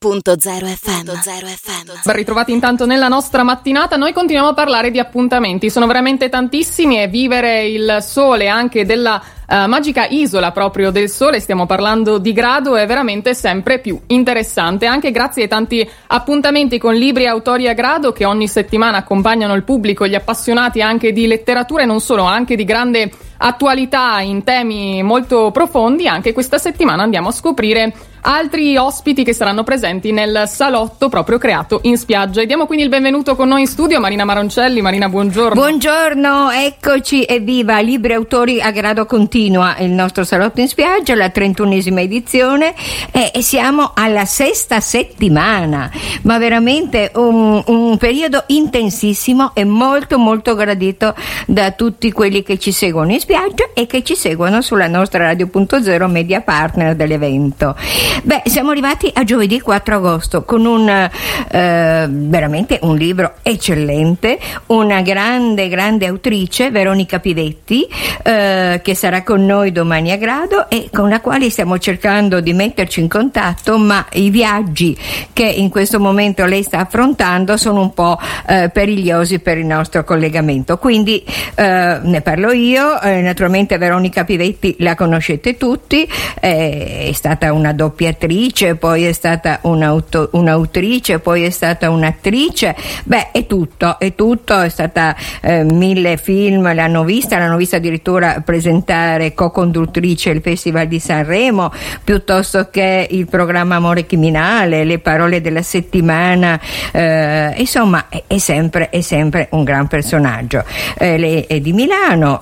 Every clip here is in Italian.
FM. FM. Ben ritrovati intanto nella nostra mattinata, noi continuiamo a parlare di appuntamenti, sono veramente tantissimi e vivere il sole anche della uh, magica isola proprio del sole, stiamo parlando di grado, è veramente sempre più interessante, anche grazie ai tanti appuntamenti con libri e autori a grado che ogni settimana accompagnano il pubblico, gli appassionati anche di letteratura e non solo, anche di grande attualità in temi molto profondi, anche questa settimana andiamo a scoprire altri ospiti che saranno presenti nel salotto proprio creato in spiaggia. E diamo quindi il benvenuto con noi in studio Marina Maroncelli. Marina, buongiorno. Buongiorno, eccoci, evviva, Libri Autori a grado continua, il nostro salotto in spiaggia, la 31esima edizione e, e siamo alla sesta settimana, ma veramente un, un periodo intensissimo e molto molto gradito da tutti quelli che ci seguono in spiaggia e che ci seguono sulla nostra Radio.0 media partner dell'evento. Beh, siamo arrivati a giovedì 4 agosto con un eh, veramente un libro eccellente, una grande, grande autrice, Veronica Pivetti, eh, che sarà con noi domani a grado e con la quale stiamo cercando di metterci in contatto, ma i viaggi che in questo momento lei sta affrontando sono un po' eh, perigliosi per il nostro collegamento. Quindi eh, ne parlo io, eh, naturalmente Veronica Pivetti la conoscete tutti, è stata una doppia doppiatrice, poi è stata un'auto, un'autrice, poi è stata un'attrice. Beh, è tutto, è tutto, è stata eh, mille film, l'hanno vista, l'hanno vista addirittura presentare co-conduttrice il Festival di Sanremo, piuttosto che il programma Amore Criminale, le parole della settimana, eh, insomma, è, è, sempre, è, sempre, un gran personaggio. Eh, lei è di Milano,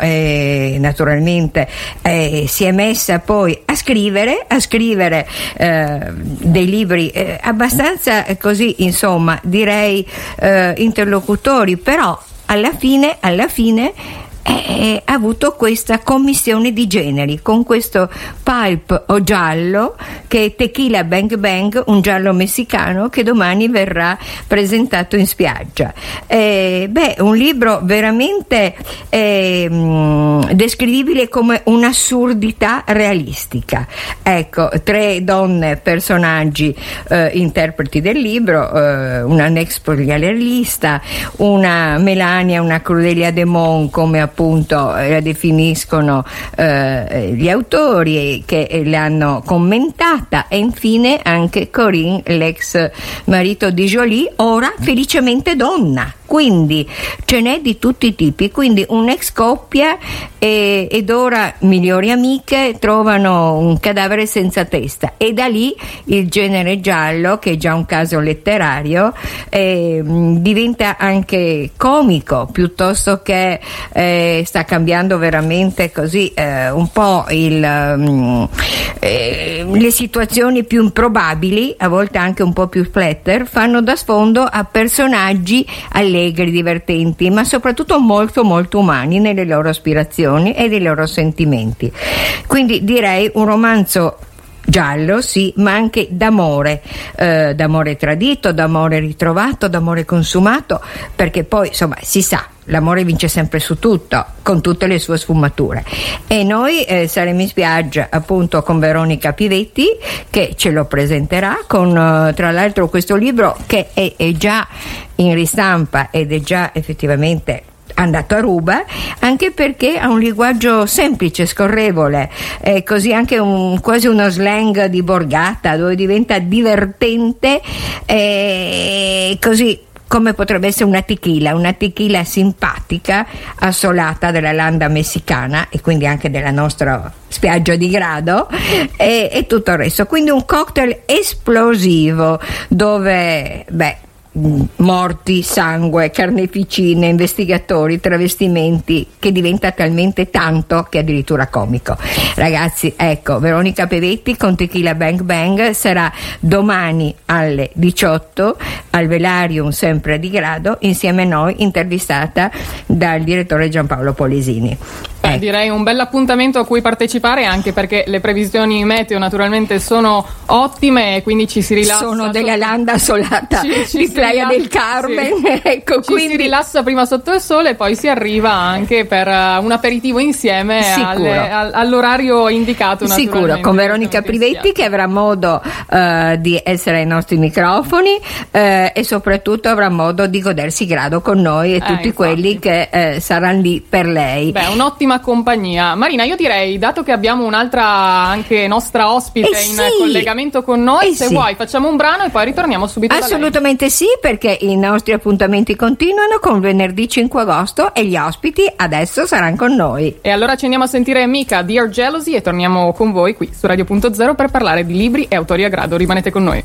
naturalmente eh, si è messa poi a scrivere, a scrivere eh, dei libri eh, abbastanza eh, così, insomma, direi eh, interlocutori, però alla fine, alla fine ha avuto questa commissione di generi con questo pulp o giallo che è Tequila Bang Bang, un giallo messicano che domani verrà presentato in spiaggia. Eh, beh, un libro veramente eh, descrivibile come un'assurdità realistica. Ecco, tre donne, personaggi, eh, interpreti del libro, eh, una ex polialista, una Melania, una Crudelia De Mon come appunto appunto eh, la definiscono eh, gli autori che l'hanno commentata. E infine anche Corinne, l'ex marito di Jolie, ora felicemente donna. Quindi ce n'è di tutti i tipi, quindi un'ex coppia e, ed ora migliori amiche trovano un cadavere senza testa. E da lì il genere giallo, che è già un caso letterario, eh, diventa anche comico piuttosto che eh, sta cambiando veramente così eh, un po' il, um, le situazioni più improbabili, a volte anche un po' più splatter, fanno da sfondo a personaggi alle allegri, divertenti, ma soprattutto molto molto umani nelle loro aspirazioni e nei loro sentimenti. Quindi direi un romanzo giallo, sì, ma anche d'amore, eh, d'amore tradito, d'amore ritrovato, d'amore consumato, perché poi insomma si sa, l'amore vince sempre su tutto, con tutte le sue sfumature. E noi eh, saremo in spiaggia appunto con Veronica Pivetti che ce lo presenterà con eh, tra l'altro questo libro che è, è già in ristampa ed è già effettivamente andato a ruba, anche perché ha un linguaggio semplice, scorrevole, eh, così anche un, quasi uno slang di borgata dove diventa divertente, eh, così come potrebbe essere una tequila, una tequila simpatica, assolata della landa messicana e quindi anche della nostra spiaggia di grado e, e tutto il resto. Quindi un cocktail esplosivo dove, beh, morti, sangue, carneficine, investigatori, travestimenti, che diventa talmente tanto che è addirittura comico. Ragazzi, ecco, Veronica Pevetti con Tequila Bang Bang sarà domani alle 18 al Velarium, sempre di grado, insieme a noi, intervistata dal direttore Giampaolo Polesini. Direi un bel appuntamento a cui partecipare anche perché le previsioni meteo naturalmente sono ottime e quindi ci si rilassa. Sono della landa assolata ci, ci di Playa del Carmen. Sì. ecco, ci quindi... si rilassa prima sotto il sole e poi si arriva anche per uh, un aperitivo insieme alle, all'orario indicato. Sicuro, con Veronica Privetti che avrà modo uh, di essere ai nostri microfoni uh, e soprattutto avrà modo di godersi grado con noi e eh, tutti infatti. quelli che eh, saranno lì per lei. Beh, un'ottima compagnia. Marina, io direi, dato che abbiamo un'altra anche nostra ospite eh in sì. collegamento con noi, eh se sì. vuoi facciamo un brano e poi ritorniamo subito Assolutamente sì, perché i nostri appuntamenti continuano con venerdì 5 agosto e gli ospiti adesso saranno con noi. E allora ci andiamo a sentire Mika, Dear Jealousy e torniamo con voi qui su Radio.0 per parlare di libri e autori a grado. Rimanete con noi.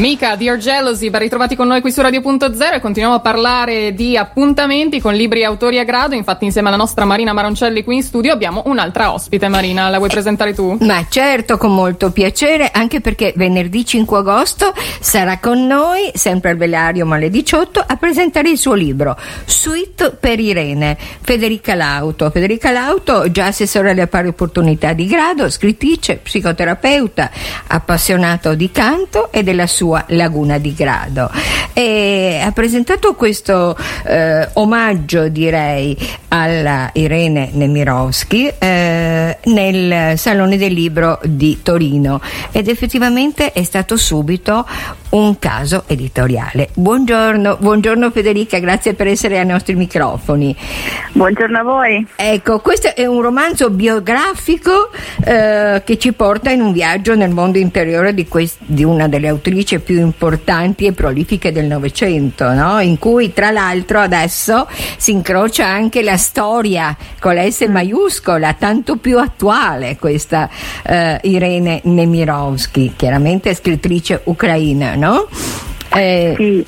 Mica, Dear Jealousy, ben ritrovati con noi qui su Radio.0 e continuiamo a parlare di appuntamenti con libri e autori a grado. Infatti, insieme alla nostra Marina Maroncelli qui in studio abbiamo un'altra ospite. Marina, la vuoi presentare tu? Ma certo, con molto piacere, anche perché venerdì 5 agosto sarà con noi, sempre al Velario ma alle 18, a presentare il suo libro Suite per Irene, Federica Lauto. Federica Lauto, già assessore alle pari opportunità di grado, scrittrice, psicoterapeuta, appassionato di canto e della sua sua Laguna di Grado. E ha presentato questo eh, omaggio, direi, alla Irene Nemirovsky eh, nel Salone del Libro di Torino ed effettivamente è stato subito un caso editoriale. Buongiorno, buongiorno Federica, grazie per essere ai nostri microfoni. Buongiorno a voi. Ecco, questo è un romanzo biografico eh, che ci porta in un viaggio nel mondo interiore di, quest- di una delle autrici più importanti e prolifiche del Novecento, no? in cui tra l'altro adesso si incrocia anche la storia con la S maiuscola, tanto più attuale questa eh, Irene Nemirovsky, chiaramente scrittrice ucraina no? Eh, sì.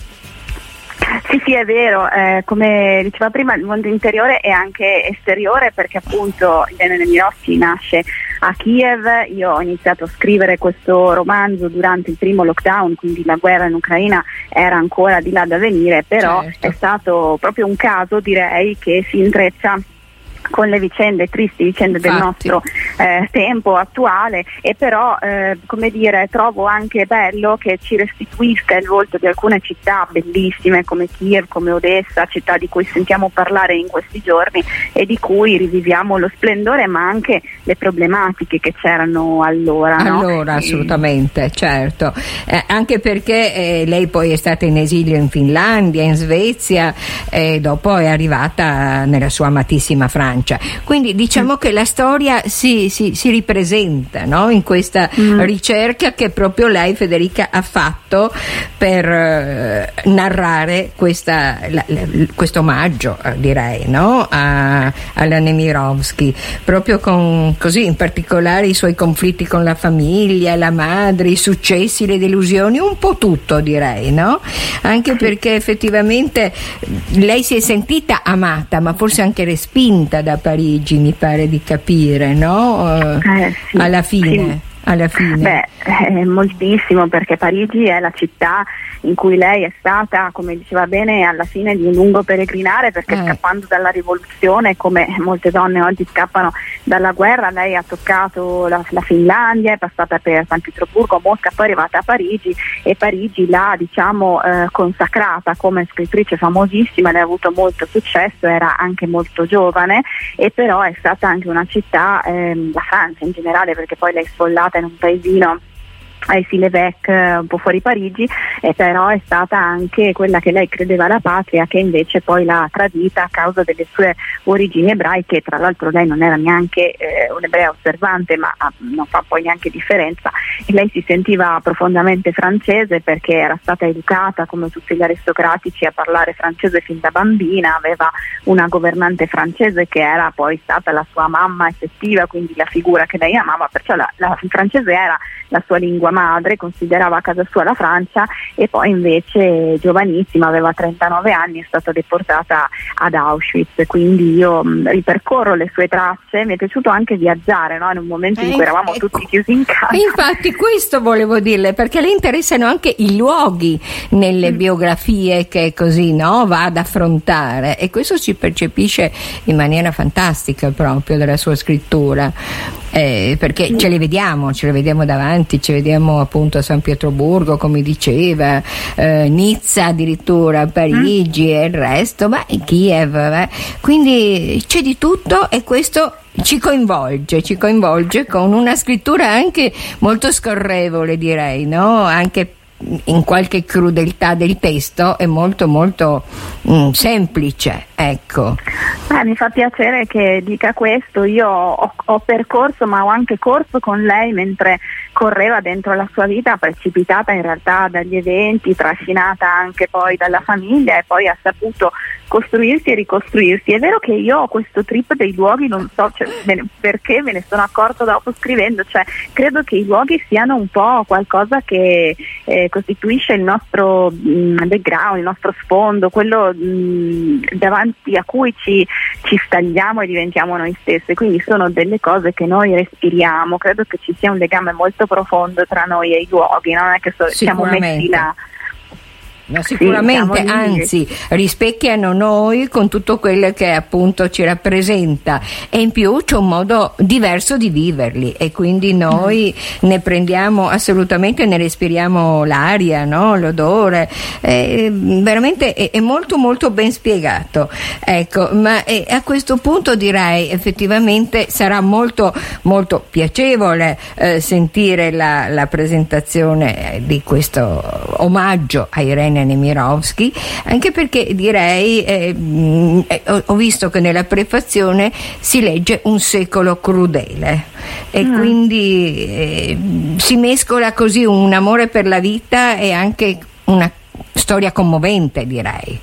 Sì, sì, è vero, eh, come diceva prima il mondo interiore è anche esteriore perché appunto Elena Nemirovsky nasce a Kiev, io ho iniziato a scrivere questo romanzo durante il primo lockdown, quindi la guerra in Ucraina era ancora di là da venire, però certo. è stato proprio un caso direi che si intreccia con le vicende, tristi vicende Infatti. del nostro eh, tempo attuale e però eh, come dire trovo anche bello che ci restituisca il volto di alcune città bellissime come Kiev, come Odessa, città di cui sentiamo parlare in questi giorni e di cui riviviamo lo splendore ma anche le problematiche che c'erano allora. Allora, no? assolutamente, certo. Eh, anche perché eh, lei poi è stata in esilio in Finlandia, in Svezia e dopo è arrivata nella sua amatissima Francia Francia. Quindi diciamo mm. che la storia si, si, si ripresenta no? in questa mm. ricerca che proprio lei, Federica, ha fatto per eh, narrare questa, la, la, questo omaggio, eh, direi, no? a, alla Nemirovsky, proprio con così in particolare i suoi conflitti con la famiglia, la madre, i successi, le delusioni, un po' tutto direi, no? Anche perché effettivamente lei si è sentita amata, ma forse anche respinta da Parigi, mi pare di capire, no? Eh, sì, alla fine. Sì. Alla fine. Beh, eh, moltissimo perché Parigi è la città in cui lei è stata, come diceva bene, alla fine di un lungo peregrinare perché eh. scappando dalla rivoluzione, come molte donne oggi scappano dalla guerra, lei ha toccato la, la Finlandia, è passata per San Pietroburgo, Mosca, poi è arrivata a Parigi e Parigi l'ha diciamo eh, consacrata come scrittrice famosissima, lei ha avuto molto successo, era anche molto giovane e però è stata anche una città, ehm, la Francia in generale perché poi lei è sfollata in un paesino ai Silevec eh, un po' fuori Parigi, eh, però è stata anche quella che lei credeva la patria che invece poi l'ha tradita a causa delle sue origini ebraiche, tra l'altro lei non era neanche eh, un'ebrea osservante ma ah, non fa poi neanche differenza. E lei si sentiva profondamente francese perché era stata educata come tutti gli aristocratici a parlare francese fin da bambina, aveva una governante francese che era poi stata la sua mamma effettiva, quindi la figura che lei amava, perciò la, la francese era la sua lingua madre, considerava casa sua la Francia e poi invece giovanissima, aveva 39 anni, è stata deportata ad Auschwitz, quindi io mh, ripercorro le sue tracce, mi è piaciuto anche viaggiare no? in un momento eh, in cui eravamo ecco. tutti chiusi in casa. Infatti questo volevo dirle, perché le interessano anche i luoghi nelle mm. biografie che così no, va ad affrontare e questo si percepisce in maniera fantastica proprio dalla sua scrittura. Eh, perché ce le vediamo, ce le vediamo davanti, ce le vediamo appunto a San Pietroburgo, come diceva, eh, Nizza addirittura, Parigi mm. e il resto, ma Kiev. Eh. Quindi c'è di tutto e questo ci coinvolge, ci coinvolge con una scrittura anche molto scorrevole direi, no? anche in qualche crudeltà del testo è molto molto mm, semplice ecco eh, mi fa piacere che dica questo io ho, ho, percorso ma ho anche corso con lei mentre correva dentro la sua vita precipitata in realtà dagli eventi trascinata anche poi dalla famiglia e poi ha saputo costruirsi e ricostruirsi. È vero che io ho questo trip dei luoghi, non so cioè, me perché, me ne sono accorto dopo scrivendo, cioè, credo che i luoghi siano un po' qualcosa che eh, costituisce il nostro mh, mm, background, il nostro sfondo, quello mh, mm, davanti a cui ci, ci stagliamo e diventiamo noi stessi, quindi sono delle cose che noi respiriamo, credo che ci sia un legame molto profondo tra noi e i luoghi, non è che so, siamo messi là ma sicuramente, sì, anzi, rispecchiano noi con tutto quello che appunto ci rappresenta e in più c'è un modo diverso di viverli e quindi noi mm. ne prendiamo assolutamente, ne respiriamo l'aria, no? l'odore, è, veramente è, è, molto molto ben spiegato. Ecco, ma è, a questo punto direi effettivamente sarà molto molto piacevole eh, sentire la, la presentazione di questo omaggio a Irene Nemirovsky, anche perché direi, eh, mh, eh, ho visto che nella prefazione si legge un secolo crudele e mm. quindi eh, si mescola così un amore per la vita e anche una storia commovente direi.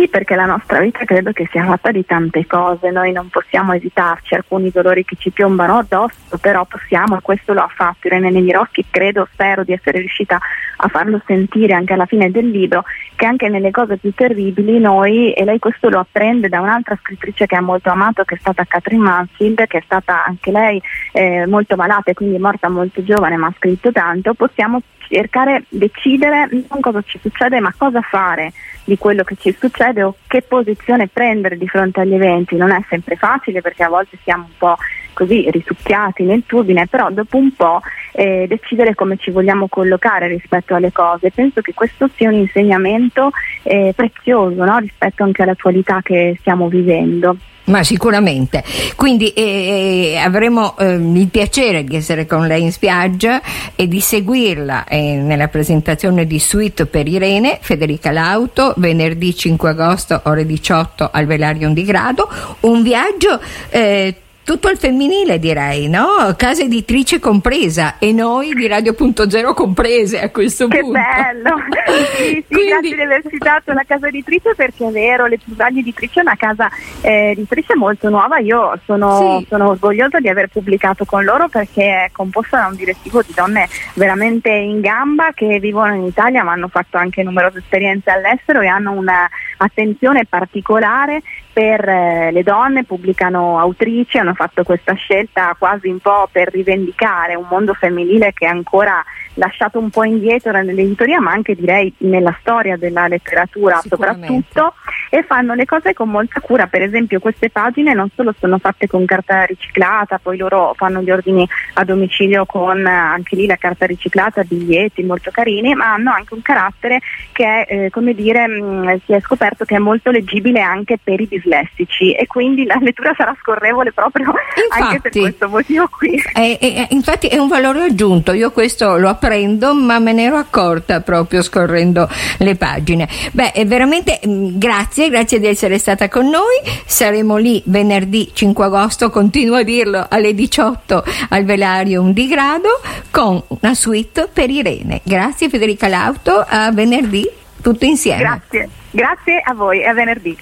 Sì, perché la nostra vita credo che sia fatta di tante cose, noi non possiamo evitarci alcuni dolori che ci piombano addosso, però possiamo, e questo lo ha fatto Irene Nemirovsky, credo, spero di essere riuscita a farlo sentire anche alla fine del libro, che anche nelle cose più terribili noi, e lei questo lo apprende da un'altra scrittrice che ha molto amato, che è stata Catherine Mansfield, che è stata anche lei eh, molto malata e quindi morta molto giovane, ma ha scritto tanto, possiamo cercare di decidere non cosa ci succede, ma cosa fare di quello che ci succede o che posizione prendere di fronte agli eventi. Non è sempre facile perché a volte siamo un po' così risucchiati nel turbine, però dopo un po' eh, decidere come ci vogliamo collocare rispetto alle cose. Penso che questo sia un insegnamento eh, prezioso no? rispetto anche all'attualità che stiamo vivendo. Ma sicuramente, quindi eh, eh, avremo eh, il piacere di essere con lei in spiaggia e di seguirla eh, nella presentazione di Suite per Irene, Federica Lauto, venerdì 5 agosto ore 18 al Velarium di Grado, un viaggio eh, tutto il femminile direi, no? Casa editrice compresa e noi di Radio.0 comprese a questo che punto. Che bello! sì, sì, Quindi... grazie di aver citato la casa editrice perché è vero, le Plusvaglie editrice è una casa eh, editrice molto nuova, io sono, sì. sono, orgogliosa di aver pubblicato con loro perché è composta da un direttivo di donne veramente in gamba che vivono in Italia ma hanno fatto anche numerose esperienze all'estero e hanno un'attenzione particolare per eh, le donne, pubblicano autrici, hanno fatto questa scelta quasi un po' per rivendicare un mondo femminile che è ancora lasciato un po' indietro nell'editoria, ma anche direi nella storia della letteratura soprattutto, e fanno le cose con molta cura. Per esempio queste pagine non solo sono fatte con carta riciclata, poi loro fanno gli ordini a domicilio con anche lì la carta riciclata, biglietti molto carini, ma hanno anche un carattere che è, eh, come dire, mh, mm, si è scoperto che è molto leggibile anche per i dislessici e quindi la lettura sarà scorrevole proprio infatti, anche per questo motivo qui. È, è, infatti è un valore aggiunto, io questo lo apprendo ma me ne ero accorta proprio scorrendo le pagine. Beh, veramente mm, grazie, grazie di essere stata con noi, saremo lì venerdì 5 agosto, continuo a dirlo, alle 18 al Velarium di Grado con una suite per Irene. Grazie Federica Lauto, a venerdì tutto insieme. Grazie, grazie a voi, a venerdì.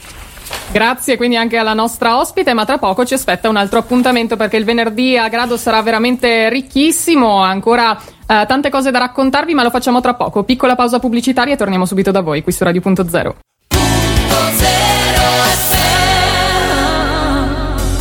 Grazie quindi anche alla nostra ospite, ma tra poco ci aspetta un altro appuntamento perché il venerdì a grado sarà veramente ricchissimo, ancora eh, tante cose da raccontarvi, ma lo facciamo tra poco. Piccola pausa pubblicitaria e torniamo subito da voi qui su Radio.0.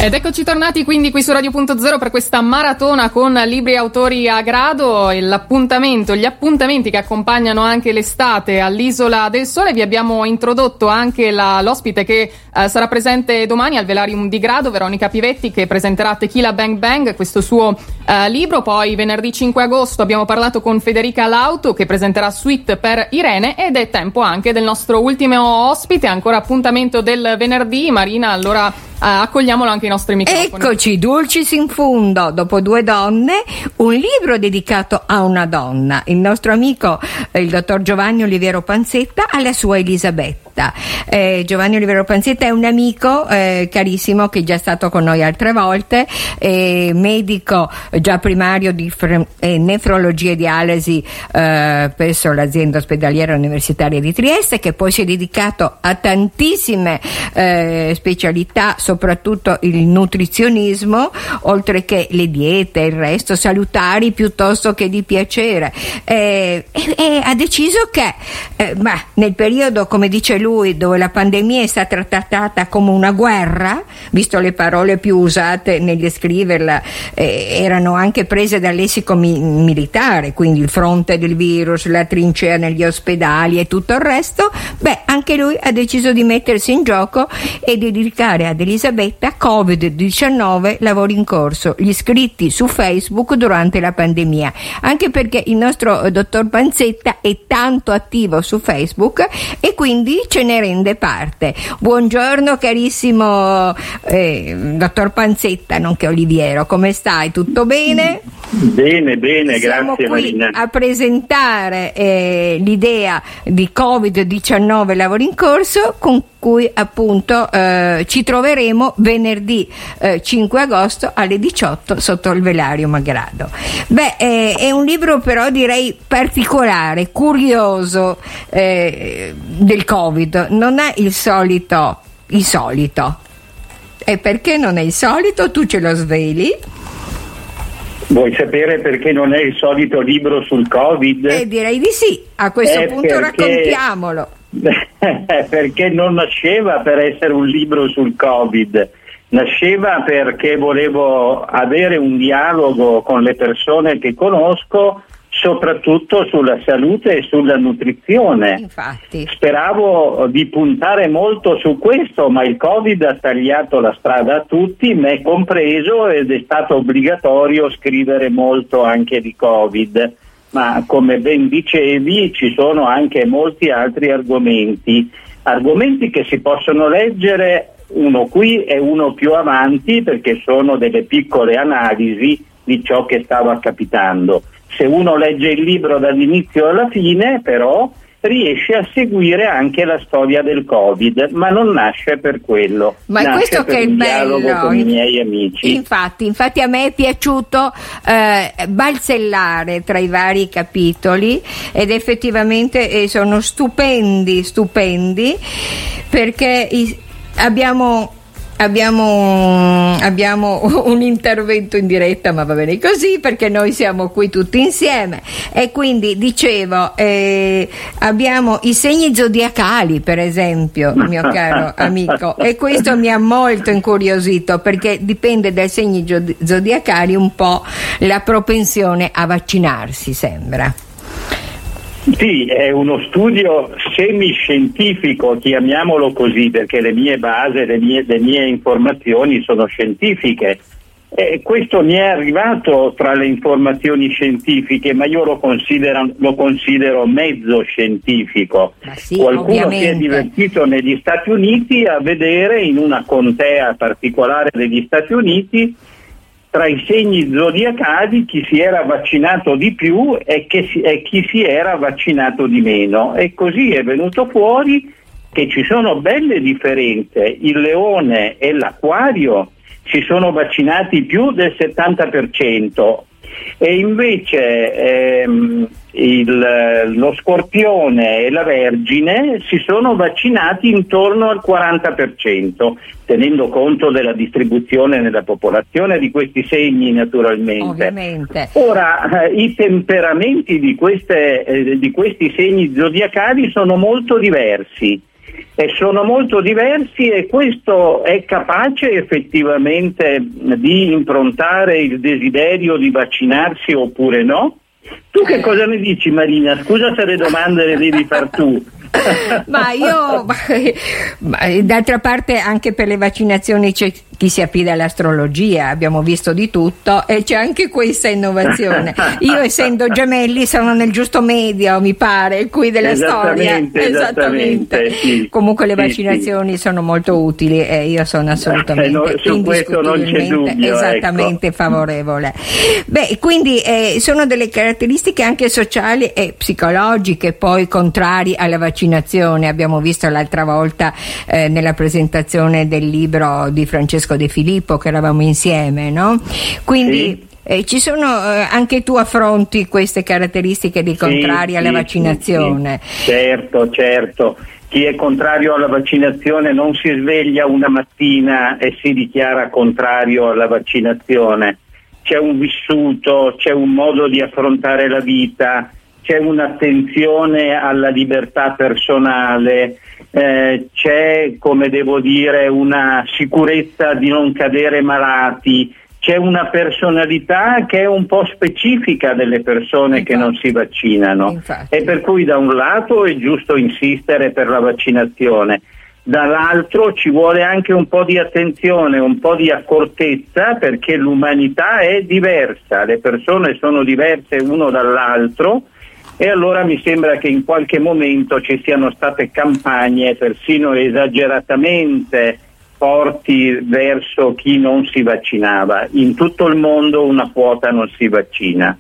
Ed eccoci tornati quindi qui su Radio.0 per questa maratona con libri e autori a grado l'appuntamento, gli appuntamenti che accompagnano anche l'estate all'Isola del Sole. Vi abbiamo introdotto anche la, l'ospite che eh, sarà presente domani al Velarium di Grado, Veronica Pivetti, che presenterà Tequila Bang Bang, questo suo eh, libro. Poi venerdì 5 agosto abbiamo parlato con Federica Lauto che presenterà Suite per Irene ed è tempo anche del nostro ultimo ospite, ancora appuntamento del venerdì. Marina, allora accogliamolo anche i nostri microfoni. Eccoci, Dulcis in fundo, dopo due donne, un libro dedicato a una donna. Il nostro amico, eh, il dottor Giovanni Oliviero Panzetta, alla sua Elisabetta. Eh, Giovanni Olivero Panzetta è un amico eh, carissimo che è già stato con noi altre volte, eh, medico già primario di fre- eh, nefrologia e dialisi eh, presso l'azienda ospedaliera universitaria di Trieste, che poi si è dedicato a tantissime eh, specialità, soprattutto il nutrizionismo, oltre che le diete, il resto, salutari piuttosto che di piacere. e ha deciso che beh, nel periodo, come dice lui, lui dove la pandemia è stata trattata come una guerra, visto le parole più usate nel descriverla, eh, erano anche prese dal lessico mi- militare, quindi il fronte del virus, la trincea negli ospedali e tutto il resto, beh, anche lui ha deciso di mettersi in gioco e di dedicare ad Elisabetta Covid-19 lavori in corso, gli iscritti su Facebook durante la pandemia, anche perché il nostro eh, dottor Panzetta è tanto attivo su Facebook e quindi ce ne rende parte. Buongiorno carissimo eh, dottor Panzetta, nonché Oliviero, come stai? Tutto bene? Bene, bene, Siamo grazie Marina. a presentare eh, l'idea di Covid-19 lavori in corso con cui appunto eh, ci troveremo venerdì eh, 5 agosto alle 18 sotto il velario Magrado. Beh, eh, è un libro però direi particolare, curioso eh, del Covid, non è il solito, il solito. E perché non è il solito? Tu ce lo sveli? Vuoi sapere perché non è il solito libro sul Covid? Eh, direi di sì, a questo Eh, punto perché- raccontiamolo. perché non nasceva per essere un libro sul Covid, nasceva perché volevo avere un dialogo con le persone che conosco, soprattutto sulla salute e sulla nutrizione. Infatti. Speravo di puntare molto su questo, ma il Covid ha tagliato la strada a tutti, me compreso, ed è stato obbligatorio scrivere molto anche di Covid. Ma come ben dicevi, ci sono anche molti altri argomenti, argomenti che si possono leggere uno qui e uno più avanti perché sono delle piccole analisi di ciò che stava capitando. Se uno legge il libro dall'inizio alla fine, però, riesce a seguire anche la storia del Covid, ma non nasce per quello. Ma nasce questo che è il bello. con i miei amici. Infatti, infatti a me è piaciuto eh, balzellare tra i vari capitoli ed effettivamente eh, sono stupendi, stupendi perché i- abbiamo Abbiamo, abbiamo un intervento in diretta, ma va bene così perché noi siamo qui tutti insieme. E quindi dicevo, eh, abbiamo i segni zodiacali, per esempio, mio caro amico, e questo mi ha molto incuriosito perché dipende dai segni zodiacali un po' la propensione a vaccinarsi, sembra. Sì, è uno studio semiscientifico, chiamiamolo così, perché le mie basi, le mie, le mie informazioni sono scientifiche. E questo mi è arrivato tra le informazioni scientifiche, ma io lo considero, lo considero mezzo scientifico. Sì, Qualcuno si è ovviamente. divertito negli Stati Uniti a vedere in una contea particolare degli Stati Uniti tra i segni zodiacali chi si era vaccinato di più e, si- e chi si era vaccinato di meno. E così è venuto fuori che ci sono belle differenze. Il leone e l'acquario si sono vaccinati più del 70% e invece ehm, il- lo scorpione e la vergine si sono vaccinati intorno al 40%, tenendo conto della distribuzione nella popolazione di questi segni naturalmente. Ovviamente. Ora, eh, i temperamenti di, queste, eh, di questi segni zodiacali sono molto diversi e sono molto diversi e questo è capace effettivamente di improntare il desiderio di vaccinarsi oppure no? Tu che eh. cosa ne dici Marina? Scusa se le domande le devi far tu. ma io, d'altra parte, anche per le vaccinazioni c'è chi si affida all'astrologia, abbiamo visto di tutto e c'è anche questa innovazione. Io, essendo gemelli, sono nel giusto medio, mi pare, qui della storia. Esattamente. esattamente. Sì, Comunque, le vaccinazioni sì, sì. sono molto utili e io sono assolutamente eh, no, su questo non c'è dubbio, esattamente ecco. favorevole. Beh, quindi eh, sono delle caratteristiche anche sociali e psicologiche, poi contrari alla vaccinazione vaccinazione, abbiamo visto l'altra volta eh, nella presentazione del libro di Francesco De Filippo che eravamo insieme, no? Quindi sì. Eh, ci sono eh, anche tu affronti queste caratteristiche di contrari sì, alla sì, vaccinazione? Sì, certo, certo. Chi è contrario alla vaccinazione non si sveglia una mattina e si dichiara contrario alla vaccinazione. C'è un vissuto, c'è un modo di affrontare la vita, c'è un'attenzione alla libertà personale, eh, c'è, come devo dire, una sicurezza di non cadere malati, c'è una personalità che è un po' specifica delle persone Infatti. che non si vaccinano Infatti. e per cui da un lato è giusto insistere per la vaccinazione, dall'altro ci vuole anche un po' di attenzione, un po' di accortezza perché l'umanità è diversa, le persone sono diverse uno dall'altro e allora mi sembra che in qualche momento ci siano state campagne persino esageratamente forti verso chi non si vaccinava. In tutto il mondo una quota non si vaccina.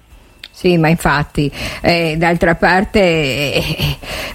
Sì, ma infatti, eh, d'altra parte, eh,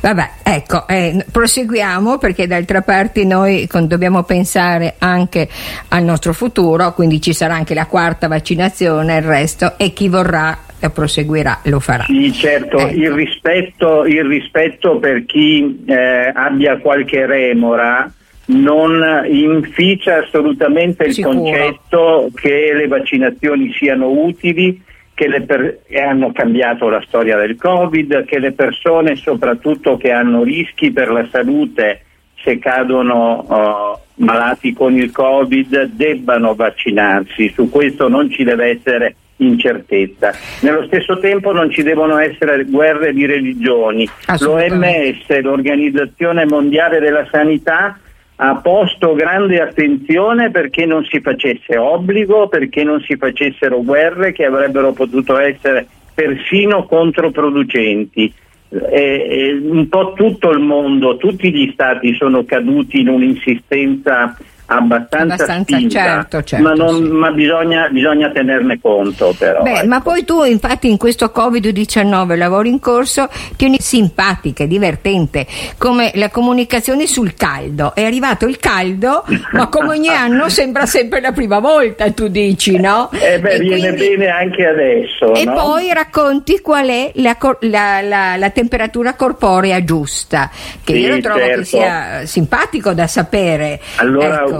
vabbè, ecco, eh, proseguiamo perché d'altra parte noi dobbiamo pensare anche al nostro futuro, quindi ci sarà anche la quarta vaccinazione, il resto, e chi vorrà proseguirà, lo farà. Sì, certo, ecco. il, rispetto, il, rispetto, per chi eh, abbia qualche remora non inficia assolutamente il Sicuro. concetto che le vaccinazioni siano utili, che per- hanno cambiato la storia del Covid, che le persone soprattutto che hanno rischi per la salute se cadono uh, malati con il Covid debbano vaccinarsi, su questo non ci deve essere incertezza. Nello stesso tempo non ci devono essere guerre di religioni. L'OMS, l'Organizzazione Mondiale della Sanità, ha posto grande attenzione perché non si facesse obbligo, perché non si facessero guerre che avrebbero potuto essere persino controproducenti. E, e un po' tutto il mondo, tutti gli stati sono caduti in un'insistenza abbastanza, abbastanza spinta, certo, certo, ma, non, sì. ma bisogna, bisogna, tenerne conto però. Beh, ecco. Ma poi tu infatti in questo Covid-19 lavoro in corso tieni simpatica, divertente, come la comunicazione sul caldo. È arrivato il caldo, ma come ogni anno sembra sempre la prima volta, tu dici, no? Eh beh, e viene quindi... bene anche adesso. E no? poi racconti qual è la, la, la, la temperatura corporea giusta, che sì, io trovo certo. che sia simpatico da sapere. Allora, ecco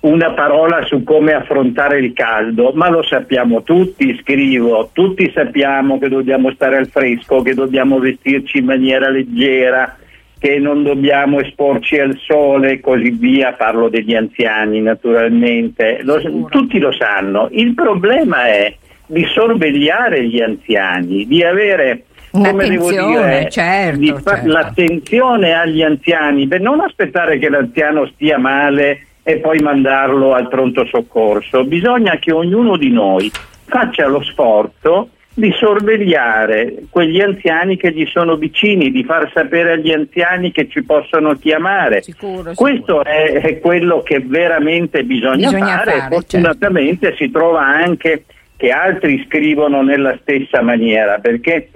una parola su come affrontare il caldo, ma lo sappiamo tutti, scrivo, tutti sappiamo che dobbiamo stare al fresco, che dobbiamo vestirci in maniera leggera, che non dobbiamo esporci al sole e così via, parlo degli anziani naturalmente, lo, tutti lo sanno. Il problema è di sorvegliare gli anziani, di avere come devo dire, certo, di fa- certo. l'attenzione agli anziani, per non aspettare che l'anziano stia male e poi mandarlo al pronto soccorso. Bisogna che ognuno di noi faccia lo sforzo di sorvegliare quegli anziani che gli sono vicini, di far sapere agli anziani che ci possono chiamare. Sicuro, Questo È, è, quello che veramente bisogna, bisogna fare, fare fortunatamente certo. si trova anche che altri scrivono nella stessa maniera, perché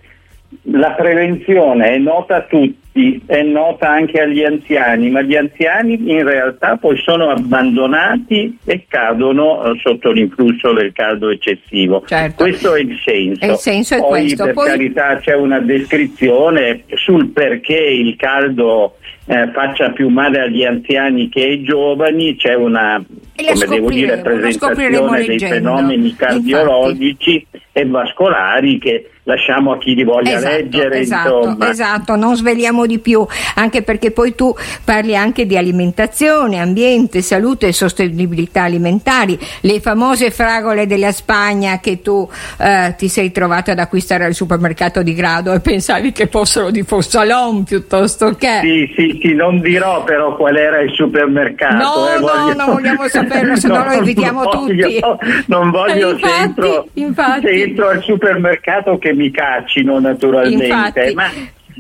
la prevenzione è nota a tutti, è nota anche agli anziani, ma gli anziani in realtà poi sono abbandonati e cadono eh, sotto l'influsso del caldo eccessivo. Certo. Questo è il senso. Il senso è poi questo. per poi... carità c'è una descrizione sul perché il caldo eh, faccia più male agli anziani che ai giovani, c'è una come devo dire, presentazione dei fenomeni cardiologici Infatti. e vascolari che lasciamo a chi li voglia esatto, leggere. Esatto, insomma. esatto, non sveliamo sappiamo di più, anche perché poi tu parli anche di alimentazione, ambiente, salute e sostenibilità alimentari, le famose fragole della Spagna che tu eh, ti sei trovata ad acquistare al supermercato di grado e pensavi che fossero di Fossalon piuttosto che... Sì, sì, sì, non dirò però qual era il supermercato. No, eh, no, voglio... non vogliamo saperlo, se no, lo invitiamo voglio, tutti. Non voglio infatti, se, entro, infatti. se entro al supermercato che mi caccino naturalmente. Infatti. Ma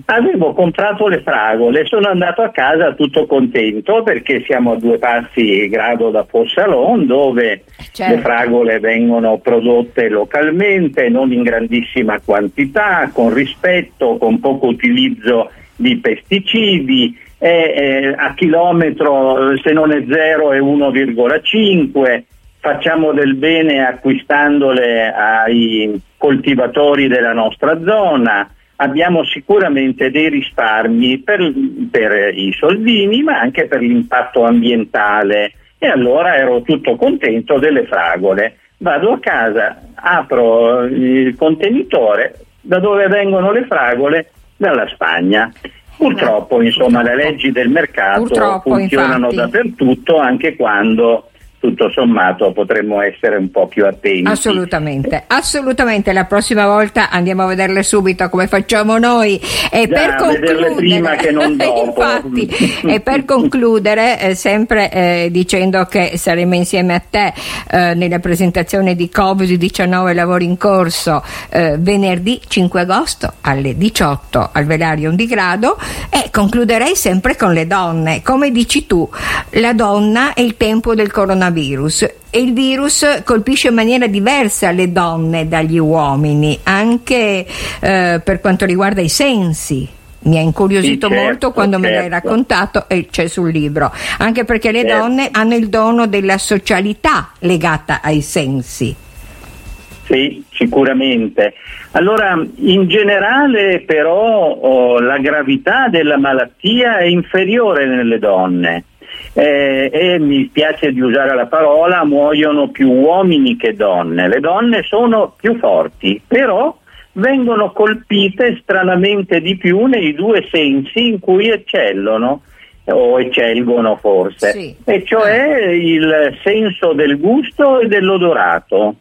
Avevo comprato le fragole, sono andato a casa tutto contento perché siamo a due passi grado da Fossalon dove certo. le fragole vengono prodotte localmente, non in grandissima quantità, con rispetto, con poco utilizzo di pesticidi, e, eh, a chilometro se non è 0 è 1,5, facciamo del bene acquistandole ai coltivatori della nostra zona abbiamo sicuramente dei risparmi per, per, i soldini ma anche per l'impatto ambientale e allora ero tutto contento delle fragole. Vado a casa, apro il contenitore, da dove vengono le fragole? Dalla Spagna. Purtroppo, insomma, Purtroppo. le leggi del mercato Purtroppo, funzionano infatti. dappertutto anche quando tutto sommato potremmo essere un po' più attenti. Assolutamente, assolutamente. La prossima volta andiamo a vederle subito come facciamo noi. E Già, per concludere, prima che non dopo. infatti, e per concludere, eh, sempre eh, dicendo che saremo insieme a te eh, nella presentazione di Covid-19 Lavori in Corso eh, venerdì 5 agosto alle 18 al Velarium di Grado e concluderei sempre con le donne. Come dici tu, la donna è il tempo del coronavirus coronavirus e il virus colpisce in maniera diversa le donne dagli uomini, anche eh, per quanto riguarda i sensi. Mi ha incuriosito sì, certo, molto quando certo. me l'hai certo. raccontato e c'è sul libro, anche perché le certo. donne hanno il dono della socialità legata ai sensi. Sì, sicuramente. Allora, in generale però oh, la gravità della malattia è inferiore nelle donne eh, e mi spiace di usare la parola, muoiono più uomini che donne. Le donne sono più forti, però vengono colpite stranamente di più nei due sensi in cui eccellono o eccelgono forse, sì. e cioè il senso del gusto e dell'odorato.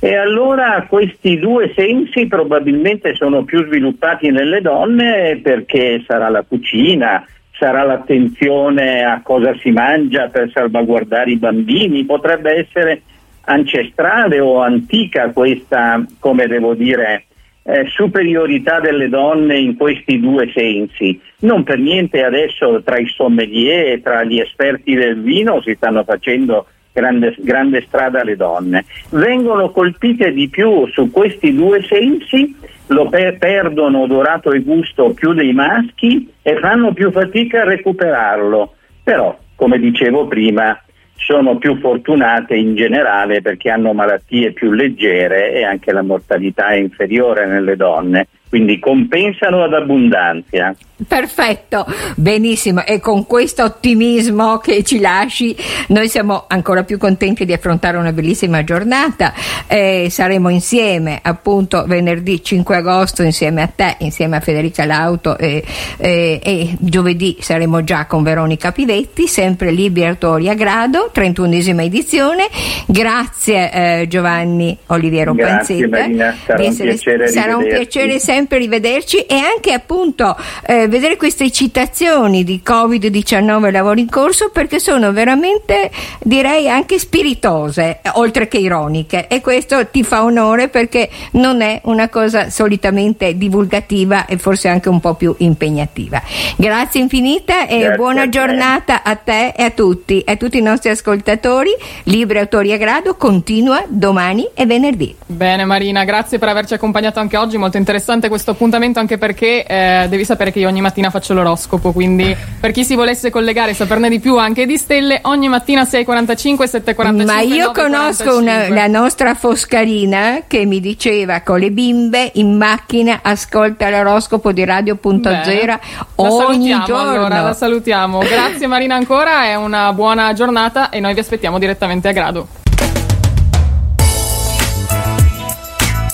E allora questi due sensi probabilmente sono più sviluppati nelle donne perché sarà la cucina, sarà l'attenzione a cosa si mangia per salvaguardare i bambini, potrebbe essere ancestrale o antica questa, come devo dire, eh, superiorità delle donne in questi due sensi. Non per niente adesso tra i sommelier e tra gli esperti del vino si stanno facendo grande, grande strada le donne. Vengono colpite di più su questi due sensi lo per- perdono odorato e gusto più dei maschi e fanno più fatica a recuperarlo. Però, come dicevo prima, sono più fortunate in generale perché hanno malattie più leggere e anche la mortalità è inferiore nelle donne quindi compensano ad abbondanza. Perfetto, benissimo e con questo ottimismo che ci lasci noi siamo ancora più contenti di affrontare una bellissima giornata eh, saremo insieme appunto venerdì 5 agosto insieme a te, insieme a Federica Lauto e, e, e giovedì saremo già con Veronica Pivetti, sempre Libia Artoria Grado, 31esima edizione. Grazie eh, Giovanni Oliviero Grazie, Panzetta. Marina, sarà, un piacere, sarà un piacere sempre sempre rivederci e anche appunto eh, vedere queste citazioni di Covid-19 lavori in corso perché sono veramente direi anche spiritose oltre che ironiche e questo ti fa onore perché non è una cosa solitamente divulgativa e forse anche un po' più impegnativa. Grazie infinita e Grazie buona a giornata a te e a tutti e a tutti i nostri ascoltatori. Libri Autori a Grado continua domani e venerdì. Bene Marina, grazie per averci accompagnato anche oggi, molto interessante questo appuntamento anche perché eh, devi sapere che io ogni mattina faccio l'oroscopo, quindi per chi si volesse collegare e saperne di più anche di stelle, ogni mattina 6.45, 7.45. Ma io conosco una, la nostra Foscarina che mi diceva con le bimbe in macchina ascolta l'oroscopo di Radio.0 ogni giorno. Allora, la salutiamo. Grazie Marina ancora, è una buona giornata e noi vi aspettiamo direttamente a grado.